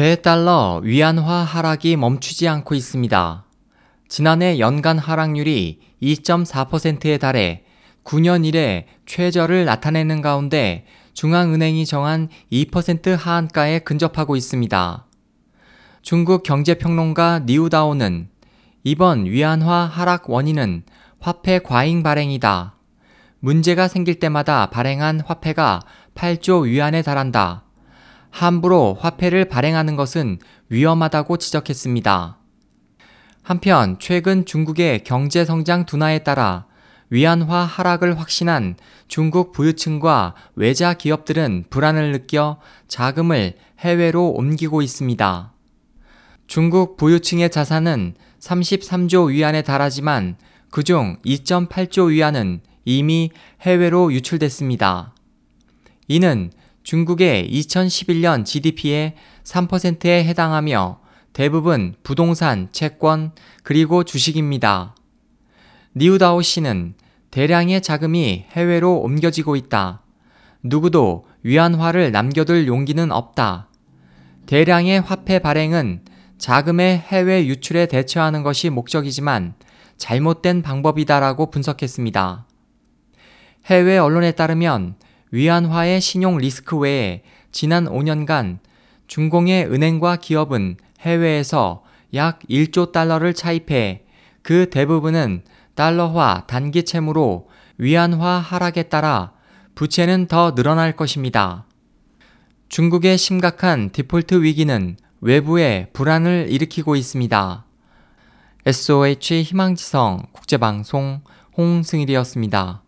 대달러 위안화 하락이 멈추지 않고 있습니다. 지난해 연간 하락률이 2.4%에 달해 9년 이래 최저를 나타내는 가운데 중앙은행이 정한 2% 하한가에 근접하고 있습니다. 중국 경제평론가 니우다오는 이번 위안화 하락 원인은 화폐 과잉 발행이다. 문제가 생길 때마다 발행한 화폐가 8조 위안에 달한다. 함부로 화폐를 발행하는 것은 위험하다고 지적했습니다. 한편 최근 중국의 경제 성장 둔화에 따라 위안화 하락을 확신한 중국 부유층과 외자 기업들은 불안을 느껴 자금을 해외로 옮기고 있습니다. 중국 부유층의 자산은 33조 위안에 달하지만 그중 2.8조 위안은 이미 해외로 유출됐습니다. 이는 중국의 2011년 GDP의 3%에 해당하며 대부분 부동산, 채권, 그리고 주식입니다. 니우다오 씨는 대량의 자금이 해외로 옮겨지고 있다. 누구도 위안화를 남겨둘 용기는 없다. 대량의 화폐 발행은 자금의 해외 유출에 대처하는 것이 목적이지만 잘못된 방법이다라고 분석했습니다. 해외 언론에 따르면 위안화의 신용 리스크 외에 지난 5년간 중공의 은행과 기업은 해외에서 약 1조 달러를 차입해 그 대부분은 달러화 단기 채무로 위안화 하락에 따라 부채는 더 늘어날 것입니다. 중국의 심각한 디폴트 위기는 외부에 불안을 일으키고 있습니다. SOH 희망지성 국제방송 홍승일이었습니다.